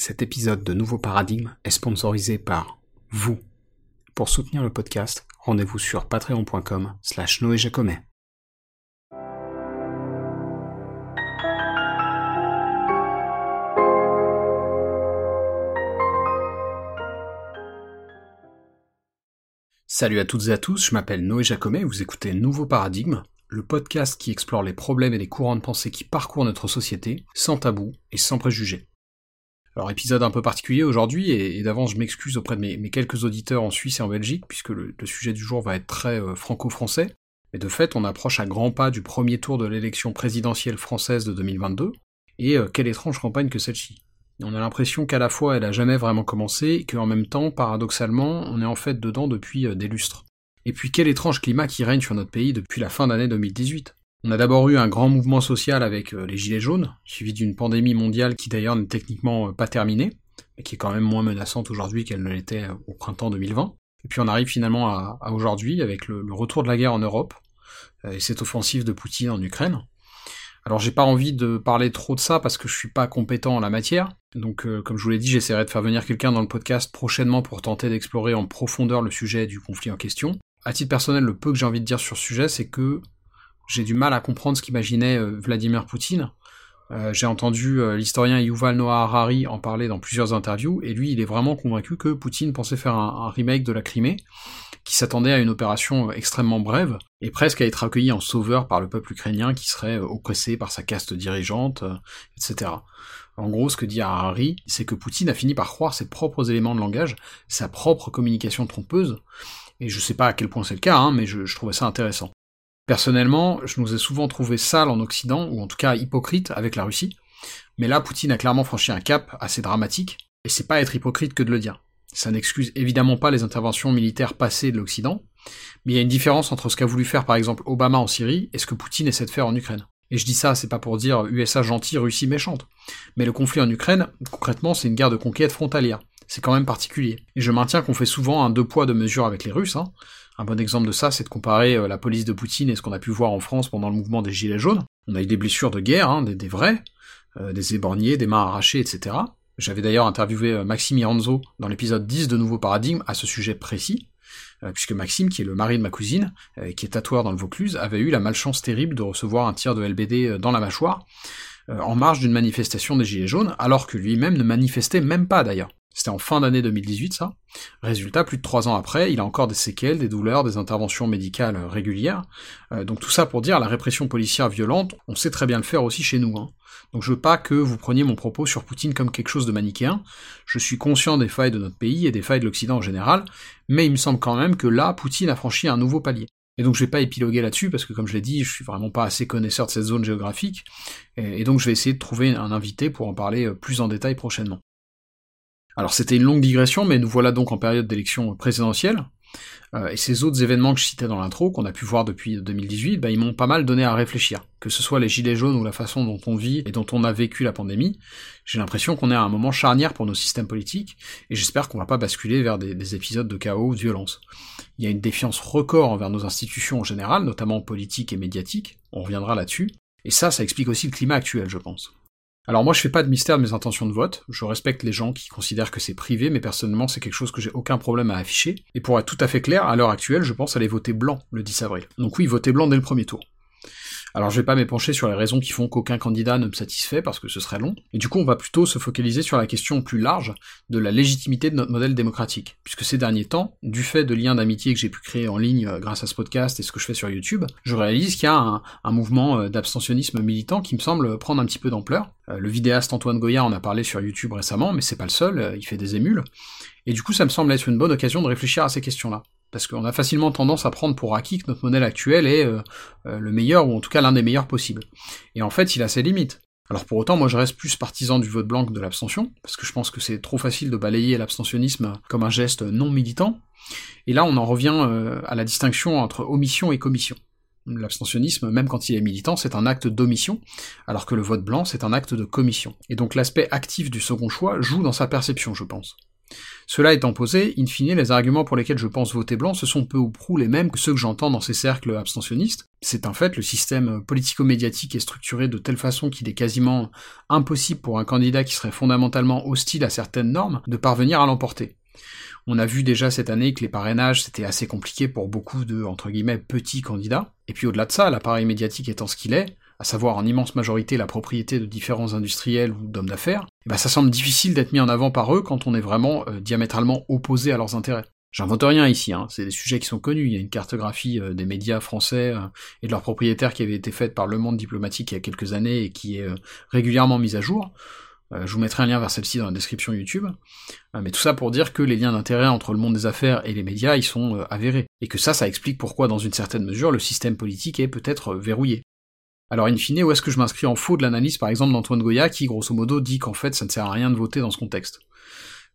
Cet épisode de Nouveau Paradigme est sponsorisé par vous. Pour soutenir le podcast, rendez-vous sur patreon.com slash noéjacomet. Salut à toutes et à tous, je m'appelle Noé Jacomet, vous écoutez Nouveau Paradigme, le podcast qui explore les problèmes et les courants de pensée qui parcourent notre société, sans tabou et sans préjugés. Alors épisode un peu particulier aujourd'hui, et, d'avance je m'excuse auprès de mes, quelques auditeurs en Suisse et en Belgique, puisque le, sujet du jour va être très euh, franco-français. Mais de fait, on approche à grands pas du premier tour de l'élection présidentielle française de 2022, et euh, quelle étrange campagne que celle-ci. On a l'impression qu'à la fois elle a jamais vraiment commencé, et qu'en même temps, paradoxalement, on est en fait dedans depuis euh, des lustres. Et puis quel étrange climat qui règne sur notre pays depuis la fin d'année 2018. On a d'abord eu un grand mouvement social avec euh, les Gilets jaunes, suivi d'une pandémie mondiale qui d'ailleurs n'est techniquement euh, pas terminée, mais qui est quand même moins menaçante aujourd'hui qu'elle ne l'était euh, au printemps 2020. Et puis on arrive finalement à, aujourd'hui avec le, retour de la guerre en Europe, et cette offensive de Poutine en Ukraine. Alors j'ai pas envie de parler trop de ça parce que je suis pas compétent en la matière, donc comme je vous l'ai dit, j'essaierai de faire venir quelqu'un dans le podcast prochainement pour tenter d'explorer en profondeur le sujet du conflit en question. À titre personnel, le peu que j'ai envie de dire sur ce sujet, c'est que j'ai du mal à comprendre ce qu'imaginait euh, Vladimir Poutine. Euh, j'ai entendu euh, l'historien Yuval Noah Harari en parler dans plusieurs interviews, et lui, il est vraiment convaincu que Poutine pensait faire un, remake de la Crimée, qui s'attendait à une opération extrêmement brève, et presque à être accueilli en sauveur par le peuple ukrainien qui serait oppressé par sa caste dirigeante, etc. En gros, ce que dit Harari, c'est que Poutine a fini par croire ses propres éléments de langage, sa propre communication trompeuse, et je sais pas à quel point c'est le cas, hein, mais je, trouvais ça intéressant. Personnellement, je nous ai souvent trouvé sales en Occident, ou en tout cas hypocrites avec la Russie, mais là, Poutine a clairement franchi un cap assez dramatique, et c'est pas être hypocrite que de le dire. Ça n'excuse évidemment pas les interventions militaires passées de l'Occident, mais il y a une différence entre ce qu'a voulu faire par exemple Obama en Syrie et ce que Poutine essaie de faire en Ukraine. Et je dis ça, c'est pas pour dire USA gentil, Russie méchante. Mais le conflit en Ukraine, concrètement, c'est une guerre de conquête frontalière c'est quand même particulier. Et je maintiens qu'on fait souvent un deux poids deux mesures avec les Russes. Hein. Un bon exemple de ça, c'est de comparer euh, la police de Poutine et ce qu'on a pu voir en France pendant le mouvement des Gilets jaunes. On a eu des blessures de guerre, hein, des, vrais, euh, des éborgnés, des mains arrachées, etc. J'avais d'ailleurs interviewé euh, Maxime Iranzo dans l'épisode 10 de Nouveau Paradigme à ce sujet précis, puisque Maxime, qui est le mari de ma cousine, qui est tatoueur dans le Vaucluse, avait eu la malchance terrible de recevoir un tir de LBD dans la mâchoire, en marge d'une manifestation des Gilets jaunes, alors que lui-même ne manifestait même pas d'ailleurs. C'était en fin d'année 2018, ça. Résultat, plus de trois ans après, il a encore des séquelles, des douleurs, des interventions médicales régulières. Euh, donc tout ça pour dire, la répression policière violente, on sait très bien le faire aussi chez nous. Hein. Donc je veux pas que vous preniez mon propos sur Poutine comme quelque chose de manichéen. Je suis conscient des failles de notre pays et des failles de l'Occident en général, mais il me semble quand même que là, Poutine a franchi un nouveau palier. Et donc je vais pas épiloguer là-dessus parce que comme je l'ai dit, je suis vraiment pas assez connaisseur de cette zone géographique, et donc je vais essayer de trouver un invité pour en parler euh, plus en détail prochainement. Alors c'était une longue digression, mais nous voilà donc en période d'élection présidentielle, euh, et ces autres événements que je citais dans l'intro, qu'on a pu voir depuis 2018, bah, ils m'ont pas mal donné à réfléchir. Que ce soit les gilets jaunes ou la façon dont on vit et dont on a vécu la pandémie, j'ai l'impression qu'on est à un moment charnière pour nos systèmes politiques, et j'espère qu'on va pas basculer vers des, des, épisodes de chaos ou de violence. Il y a une défiance record envers nos institutions en général, notamment politiques et médiatiques, on reviendra là-dessus, et ça, ça explique aussi le climat actuel, je pense. Alors moi je fais pas de mystère de mes intentions de vote, je respecte les gens qui considèrent que c'est privé, mais personnellement c'est quelque chose que j'ai aucun problème à afficher, et pour être tout à fait clair, à l'heure actuelle, je pense aller voter blanc le 10 avril. Donc oui, voter blanc dès le premier tour. Alors je vais pas m'épancher sur les raisons qui font qu'aucun candidat ne me satisfait, parce que ce serait long, et du coup on va plutôt se focaliser sur la question plus large de la légitimité de notre modèle démocratique, puisque ces derniers temps, du fait de liens d'amitié que j'ai pu créer en ligne euh, grâce à ce podcast et ce que je fais sur YouTube, je réalise qu'il y a un, mouvement euh, d'abstentionnisme militant qui me semble prendre un petit peu d'ampleur. Euh, le vidéaste Antoine Goya en a parlé sur YouTube récemment, mais c'est pas le seul, il fait des émules, et du coup ça me semble être une bonne occasion de réfléchir à ces questions-là parce qu'on a facilement tendance à prendre pour acquis que notre modèle actuel est euh, euh, le meilleur, ou en tout cas l'un des meilleurs possibles. Et en fait, il a ses limites. Alors pour autant, moi je reste plus partisan du vote blanc que de l'abstention, parce que je pense que c'est trop facile de balayer l'abstentionnisme comme un geste non militant, et là on en revient euh, à la distinction entre omission et commission. L'abstentionnisme, même quand il est militant, c'est un acte d'omission, alors que le vote blanc, c'est un acte de commission. Et donc l'aspect actif du second choix joue dans sa perception, je pense. Cela étant posé, in fine, les arguments pour lesquels je pense voter blanc, ce sont peu ou prou les mêmes que ceux que j'entends dans ces cercles abstentionnistes. C'est un fait, le système politico-médiatique est structuré de telle façon qu'il est quasiment impossible pour un candidat qui serait fondamentalement hostile à certaines normes de parvenir à l'emporter. On a vu déjà cette année que les parrainages c'était assez compliqué pour beaucoup de, entre guillemets, petits candidats. Et puis au-delà de ça, l'appareil médiatique étant ce qu'il est, à savoir en immense majorité la propriété de différents industriels ou d'hommes d'affaires, eh ben ça semble difficile d'être mis en avant par eux quand on est vraiment euh, diamétralement opposé à leurs intérêts. J'invente rien ici, hein. c'est des sujets qui sont connus, il y a une cartographie euh, des médias français euh, et de leurs propriétaires qui avait été faite par Le Monde Diplomatique il y a quelques années et qui est régulièrement mise à jour. je vous mettrai un lien vers celle-ci dans la description YouTube. mais tout ça pour dire que les liens d'intérêt entre le monde des affaires et les médias, ils sont avérés. Et que ça, ça explique pourquoi, dans une certaine mesure, le système politique est peut-être verrouillé. Alors, in fine, où est-ce que je m'inscris en faux de l'analyse, par exemple, d'Antoine Goya, qui, grosso modo, dit qu'en fait, ça ne sert à rien de voter dans ce contexte?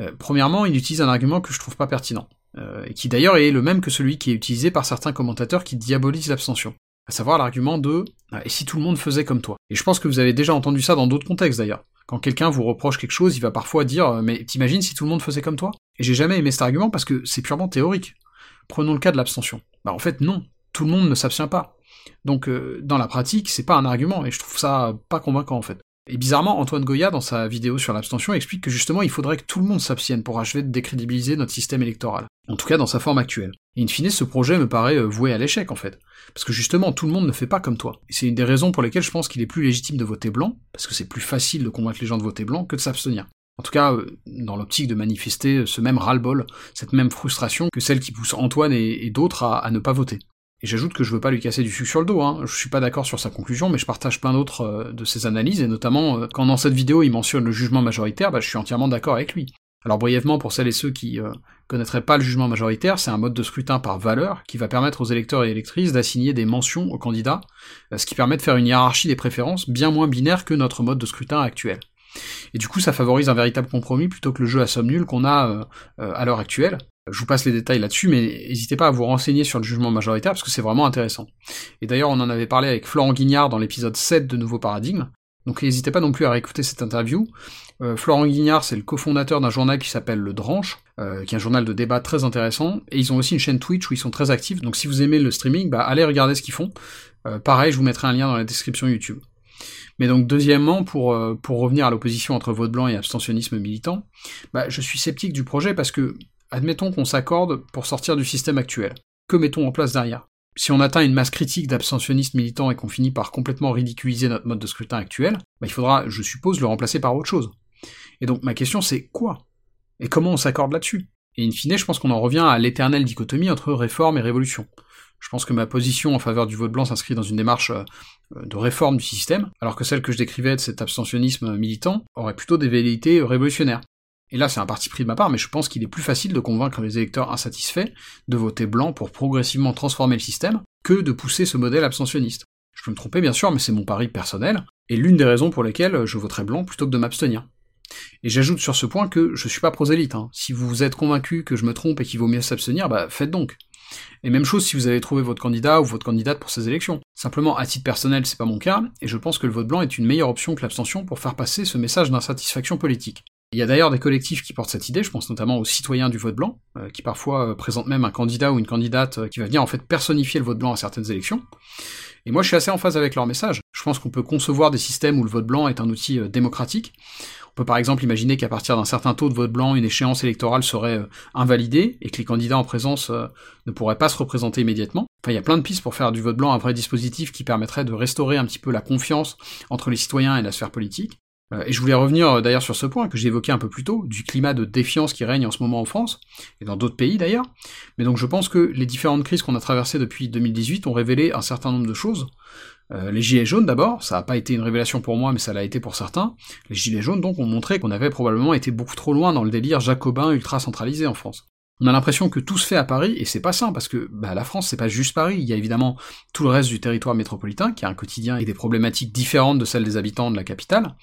Euh, Premièrement, il utilise un argument que je trouve pas pertinent, euh, et qui d'ailleurs est le même que celui qui est utilisé par certains commentateurs qui diabolisent l'abstention, à savoir l'argument de ah, « et si tout le monde faisait comme toi ?» Et je pense que vous avez déjà entendu ça dans d'autres contextes, d'ailleurs. Quand quelqu'un vous reproche quelque chose, il va parfois dire euh, « mais t'imagines si tout le monde faisait comme toi ?» Et j'ai jamais aimé cet argument parce que c'est purement théorique. Prenons le cas de l'abstention. Bah en fait, non, tout le monde ne s'abstient pas. Donc euh, dans la pratique, c'est pas un argument, et je trouve ça pas convaincant en fait. Et bizarrement, Antoine Goya, dans sa vidéo sur l'abstention, explique que justement il faudrait que tout le monde s'abstienne pour achever de décrédibiliser notre système électoral. En tout cas dans sa forme actuelle. Et in fine, ce projet me paraît euh, voué à l'échec en fait. Parce que justement, tout le monde ne fait pas comme toi. Et c'est une des raisons pour lesquelles je pense qu'il est plus légitime de voter blanc, parce que c'est plus facile de convaincre les gens de voter blanc que de s'abstenir. En tout cas, euh, dans l'optique de manifester ce même ras-le-bol, cette même frustration que celle qui pousse Antoine et, d'autres à ne pas voter. Et j'ajoute que je veux pas lui casser du sucre sur le dos, hein. je suis pas d'accord sur sa conclusion, mais je partage plein d'autres euh, de ses analyses, et notamment euh, quand dans cette vidéo il mentionne le jugement majoritaire, bah, je suis entièrement d'accord avec lui. Alors brièvement, pour celles et ceux qui euh, connaîtraient pas le jugement majoritaire, c'est un mode de scrutin par valeur qui va permettre aux électeurs et électrices d'assigner des mentions aux candidats, ce qui permet de faire une hiérarchie des préférences bien moins binaire que notre mode de scrutin actuel. Et du coup, ça favorise un véritable compromis plutôt que le jeu à somme nulle qu'on a à l'heure actuelle, je vous passe les détails là-dessus, mais n'hésitez pas à vous renseigner sur le jugement majoritaire, parce que c'est vraiment intéressant. Et d'ailleurs, on en avait parlé avec Florent Guignard dans l'épisode 7 de Nouveau Paradigme, donc n'hésitez pas non plus à réécouter cette interview. Euh, Florent Guignard, c'est le cofondateur d'un journal qui s'appelle Le Dranche, euh, qui est un journal de débat très intéressant, et ils ont aussi une chaîne Twitch où ils sont très actifs, donc si vous aimez le streaming, bah allez regarder ce qu'ils font. Euh, pareil, je vous mettrai un lien dans la description YouTube. Mais donc deuxièmement, pour, pour revenir à l'opposition entre vote blanc et abstentionnisme militant, bah, je suis sceptique du projet parce que Admettons qu'on s'accorde pour sortir du système actuel. Que mettons en place derrière? Si on atteint une masse critique d'abstentionnistes militants et qu'on finit par complètement ridiculiser notre mode de scrutin actuel, bah, il faudra, je suppose, le remplacer par autre chose. Et donc ma question c'est quoi? Et comment on s'accorde là-dessus? Et in fine, je pense qu'on en revient à l'éternelle dichotomie entre réforme et révolution. Je pense que ma position en faveur du vote blanc s'inscrit dans une démarche euh, de réforme du système, alors que celle que je décrivais de cet abstentionnisme militant aurait plutôt des velléités révolutionnaires. Et là, c'est un parti pris de ma part, mais je pense qu'il est plus facile de convaincre les électeurs insatisfaits de voter blanc pour progressivement transformer le système que de pousser ce modèle abstentionniste. Je peux me tromper, bien sûr, mais c'est mon pari personnel, et l'une des raisons pour lesquelles je voterai blanc plutôt que de m'abstenir. Et j'ajoute sur ce point que je suis pas prosélyte. Hein. Si vous êtes convaincu que je me trompe et qu'il vaut mieux s'abstenir, bah faites donc. Et même chose si vous avez trouvé votre candidat ou votre candidate pour ces élections. Simplement, à titre personnel, c'est pas mon cas, et je pense que le vote blanc est une meilleure option que l'abstention pour faire passer ce message d'insatisfaction politique. Il y a d'ailleurs des collectifs qui portent cette idée, je pense notamment aux citoyens du vote blanc, euh, qui parfois euh, présentent même un candidat ou une candidate euh, qui va venir en fait personnifier le vote blanc à certaines élections. Et moi je suis assez en phase avec leur message. Je pense qu'on peut concevoir des systèmes où le vote blanc est un outil démocratique. On peut par exemple imaginer qu'à partir d'un certain taux de vote blanc, une échéance électorale serait invalidée et que les candidats en présence ne pourraient pas se représenter immédiatement. Enfin, il y a plein de pistes pour faire du vote blanc un vrai dispositif qui permettrait de restaurer un petit peu la confiance entre les citoyens et la sphère politique. Euh, et je voulais revenir euh, d'ailleurs sur ce point que j'ai évoqué un peu plus tôt, du climat de défiance qui règne en ce moment en France, et dans d'autres pays d'ailleurs. Mais donc je pense que les différentes crises qu'on a traversées depuis 2018 ont révélé un certain nombre de choses. Euh, les gilets jaunes d'abord, ça n'a pas été une révélation pour moi, mais ça l'a été pour certains. Les gilets jaunes donc ont montré qu'on avait probablement été beaucoup trop loin dans le délire jacobin ultra centralisé en France. On a l'impression que tout se fait à Paris, et c'est pas ça, parce que bah, la France, c'est pas juste Paris, il y a évidemment tout le reste du territoire métropolitain, qui a un quotidien et des problématiques différentes de celles des habitants de la capitale,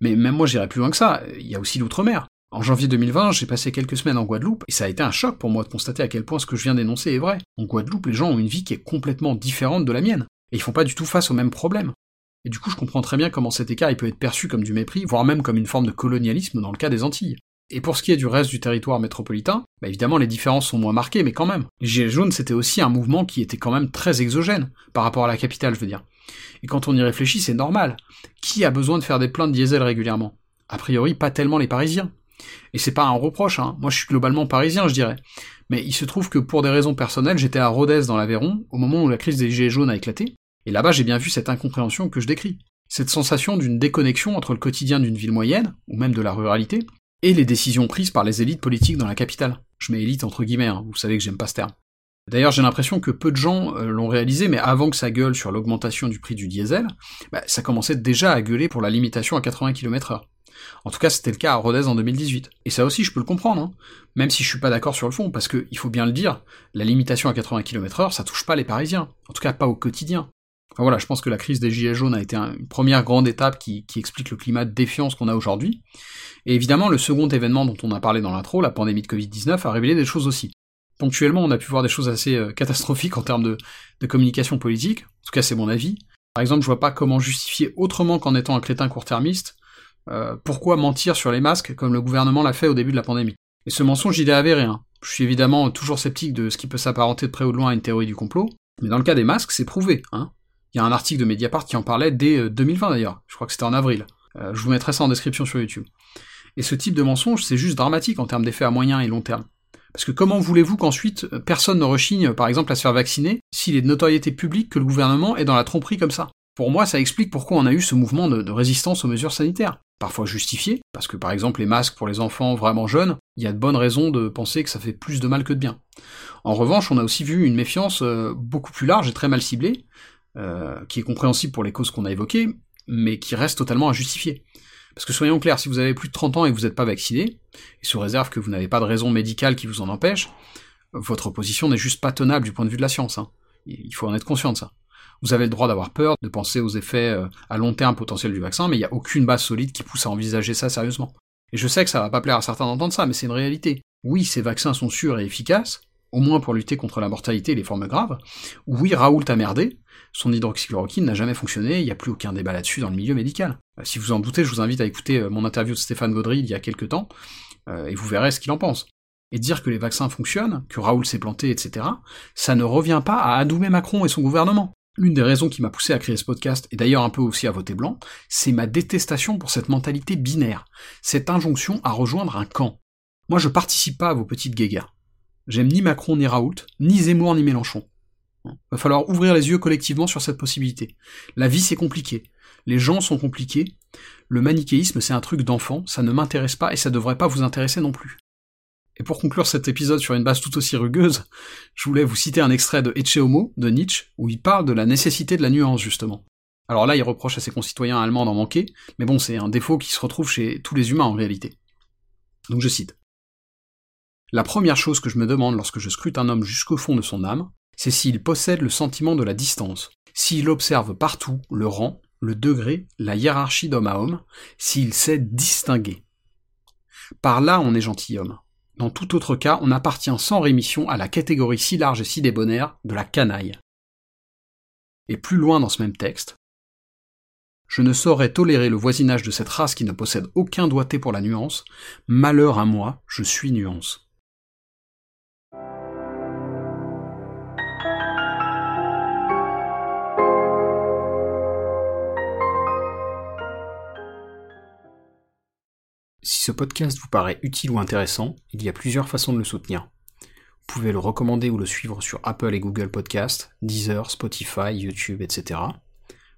mais même moi j'irais plus loin que ça, il y a aussi l'outre-mer. En janvier 2020, j'ai passé quelques semaines en Guadeloupe, et ça a été un choc pour moi de constater à quel point ce que je viens d'énoncer est vrai. En Guadeloupe, les gens ont une vie qui est complètement différente de la mienne, et ils font pas du tout face aux mêmes problèmes. Et du coup, je comprends très bien comment cet écart il peut être perçu comme du mépris, voire même comme une forme de colonialisme dans le cas des Antilles. Et pour ce qui est du reste du territoire métropolitain, bah évidemment les différences sont moins marquées, mais quand même. Les Gilets jaunes, c'était aussi un mouvement qui était quand même très exogène, par rapport à la capitale, je veux dire. Et quand on y réfléchit, c'est normal. Qui a besoin de faire des pleins de diesel régulièrement? A priori, pas tellement les Parisiens. Et c'est pas un reproche, hein. moi je suis globalement parisien, je dirais. Mais il se trouve que pour des raisons personnelles, j'étais à Rodez dans l'Aveyron, au moment où la crise des Gilets jaunes a éclaté, et là-bas j'ai bien vu cette incompréhension que je décris. Cette sensation d'une déconnexion entre le quotidien d'une ville moyenne, ou même de la ruralité, et les décisions prises par les élites politiques dans la capitale. Je mets élite entre guillemets, hein, vous savez que j'aime pas ce terme. D'ailleurs, j'ai l'impression que peu de gens euh, l'ont réalisé, mais avant que ça gueule sur l'augmentation du prix du diesel, bah, ça commençait déjà à gueuler pour la limitation à 80 km/h. En tout cas, c'était le cas à Rodez en 2018. Et ça aussi, je peux le comprendre, hein. même si je suis pas d'accord sur le fond, parce qu'il faut bien le dire, la limitation à 80 km/h, ça touche pas les Parisiens, en tout cas pas au quotidien. Enfin voilà, je pense que la crise des Gilets jaunes a été une première grande étape qui, explique le climat de défiance qu'on a aujourd'hui. Et évidemment, le second événement dont on a parlé dans l'intro, la pandémie de Covid-19, a révélé des choses aussi. Ponctuellement, on a pu voir des choses assez euh, catastrophiques en termes de, de communication politique, en tout cas c'est mon avis. Par exemple, je vois pas comment justifier autrement qu'en étant un crétin court-termiste, euh, pourquoi mentir sur les masques comme le gouvernement l'a fait au début de la pandémie? Et ce mensonge, il est avéré. Hein. Je suis évidemment toujours sceptique de ce qui peut s'apparenter de près ou de loin à une théorie du complot, mais dans le cas des masques, c'est prouvé. Hein. Il y a un article de Mediapart qui en parlait dès 2020 euh, d'ailleurs, je crois que c'était en avril. je vous mettrai ça en description sur YouTube. Et ce type de mensonge, c'est juste dramatique en termes d'effets à moyen et long terme. Parce que comment voulez-vous qu'ensuite euh, personne ne rechigne, par exemple, à se faire vacciner, s'il est de notoriété publique que le gouvernement est dans la tromperie comme ça? Pour moi, ça explique pourquoi on a eu ce mouvement de, résistance aux mesures sanitaires. Parfois justifié, parce que par exemple les masques pour les enfants vraiment jeunes, il y a de bonnes raisons de penser que ça fait plus de mal que de bien. En revanche, on a aussi vu une méfiance euh, beaucoup plus large et très mal ciblée, euh, qui est compréhensible pour les causes qu'on a évoquées, mais qui reste totalement à justifier. Parce que soyons clairs, si vous avez plus de 30 ans et que vous n'êtes pas vacciné, et sous réserve que vous n'avez pas de raison médicale qui vous en empêche, votre position n'est juste pas tenable du point de vue de la science. Hein. Il faut en être conscient de ça. Vous avez le droit d'avoir peur, de penser aux effets euh, à long terme potentiels du vaccin, mais il n'y a aucune base solide qui pousse à envisager ça sérieusement. Et je sais que ça va pas plaire à certains d'entendre ça, mais c'est une réalité. Oui, ces vaccins sont sûrs et efficaces, au moins pour lutter contre la mortalité et les formes graves. Oui, Raoult a merdé, son hydroxychloroquine n'a jamais fonctionné, il n'y a plus aucun débat là-dessus dans le milieu médical. Euh, si vous en doutez, je vous invite à écouter euh, mon interview de Stéphane Gaudry il y a quelques temps, euh, et vous verrez ce qu'il en pense. Et dire que les vaccins fonctionnent, que Raoul s'est planté, etc., ça ne revient pas à adoumer Macron et son gouvernement. L'une des raisons qui m'a poussé à créer ce podcast, et d'ailleurs un peu aussi à voter blanc, c'est ma détestation pour cette mentalité binaire, cette injonction à rejoindre un camp. Moi je participe pas à vos petites guéguerres. J'aime ni Macron ni Raoult, ni Zemmour ni Mélenchon. Va falloir ouvrir les yeux collectivement sur cette possibilité. La vie c'est compliqué. Les gens sont compliqués. Le manichéisme c'est un truc d'enfant, ça ne m'intéresse pas et ça devrait pas vous intéresser non plus. Et pour conclure cet épisode sur une base tout aussi rugueuse, je voulais vous citer un extrait de Ecce Homo de Nietzsche où il parle de la nécessité de la nuance justement. Alors là, il reproche à ses concitoyens allemands d'en manquer, mais bon, c'est un défaut qui se retrouve chez tous les humains en réalité. Donc je cite. La première chose que je me demande lorsque je scrute un homme jusqu'au fond de son âme, c'est s'il possède le sentiment de la distance, s'il observe partout le rang, le degré, la hiérarchie d'homme à homme, s'il sait distinguer. Par là, on est gentilhomme. Dans tout autre cas, on appartient sans rémission à la catégorie si large et si débonnaire de la canaille. Et plus loin dans ce même texte, je ne saurais tolérer le voisinage de cette race qui ne possède aucun doigté pour la nuance. Malheur à moi, je suis nuance. Si ce podcast vous paraît utile ou intéressant, il y a plusieurs façons de le soutenir. Vous pouvez le recommander ou le suivre sur Apple et Google Podcasts, Deezer, Spotify, YouTube, etc.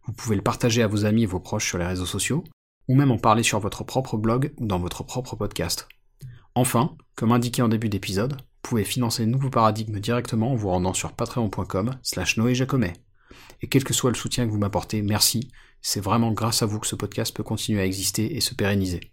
Vous pouvez le partager à vos amis et vos proches sur les réseaux sociaux, ou même en parler sur votre propre blog ou dans votre propre podcast. Enfin, comme indiqué en début d'épisode, vous pouvez financer le nouveau paradigme directement en vous rendant sur patreon.com slash noéjacomet. Et quel que soit le soutien que vous m'apportez, merci, c'est vraiment grâce à vous que ce podcast peut continuer à exister et se pérenniser.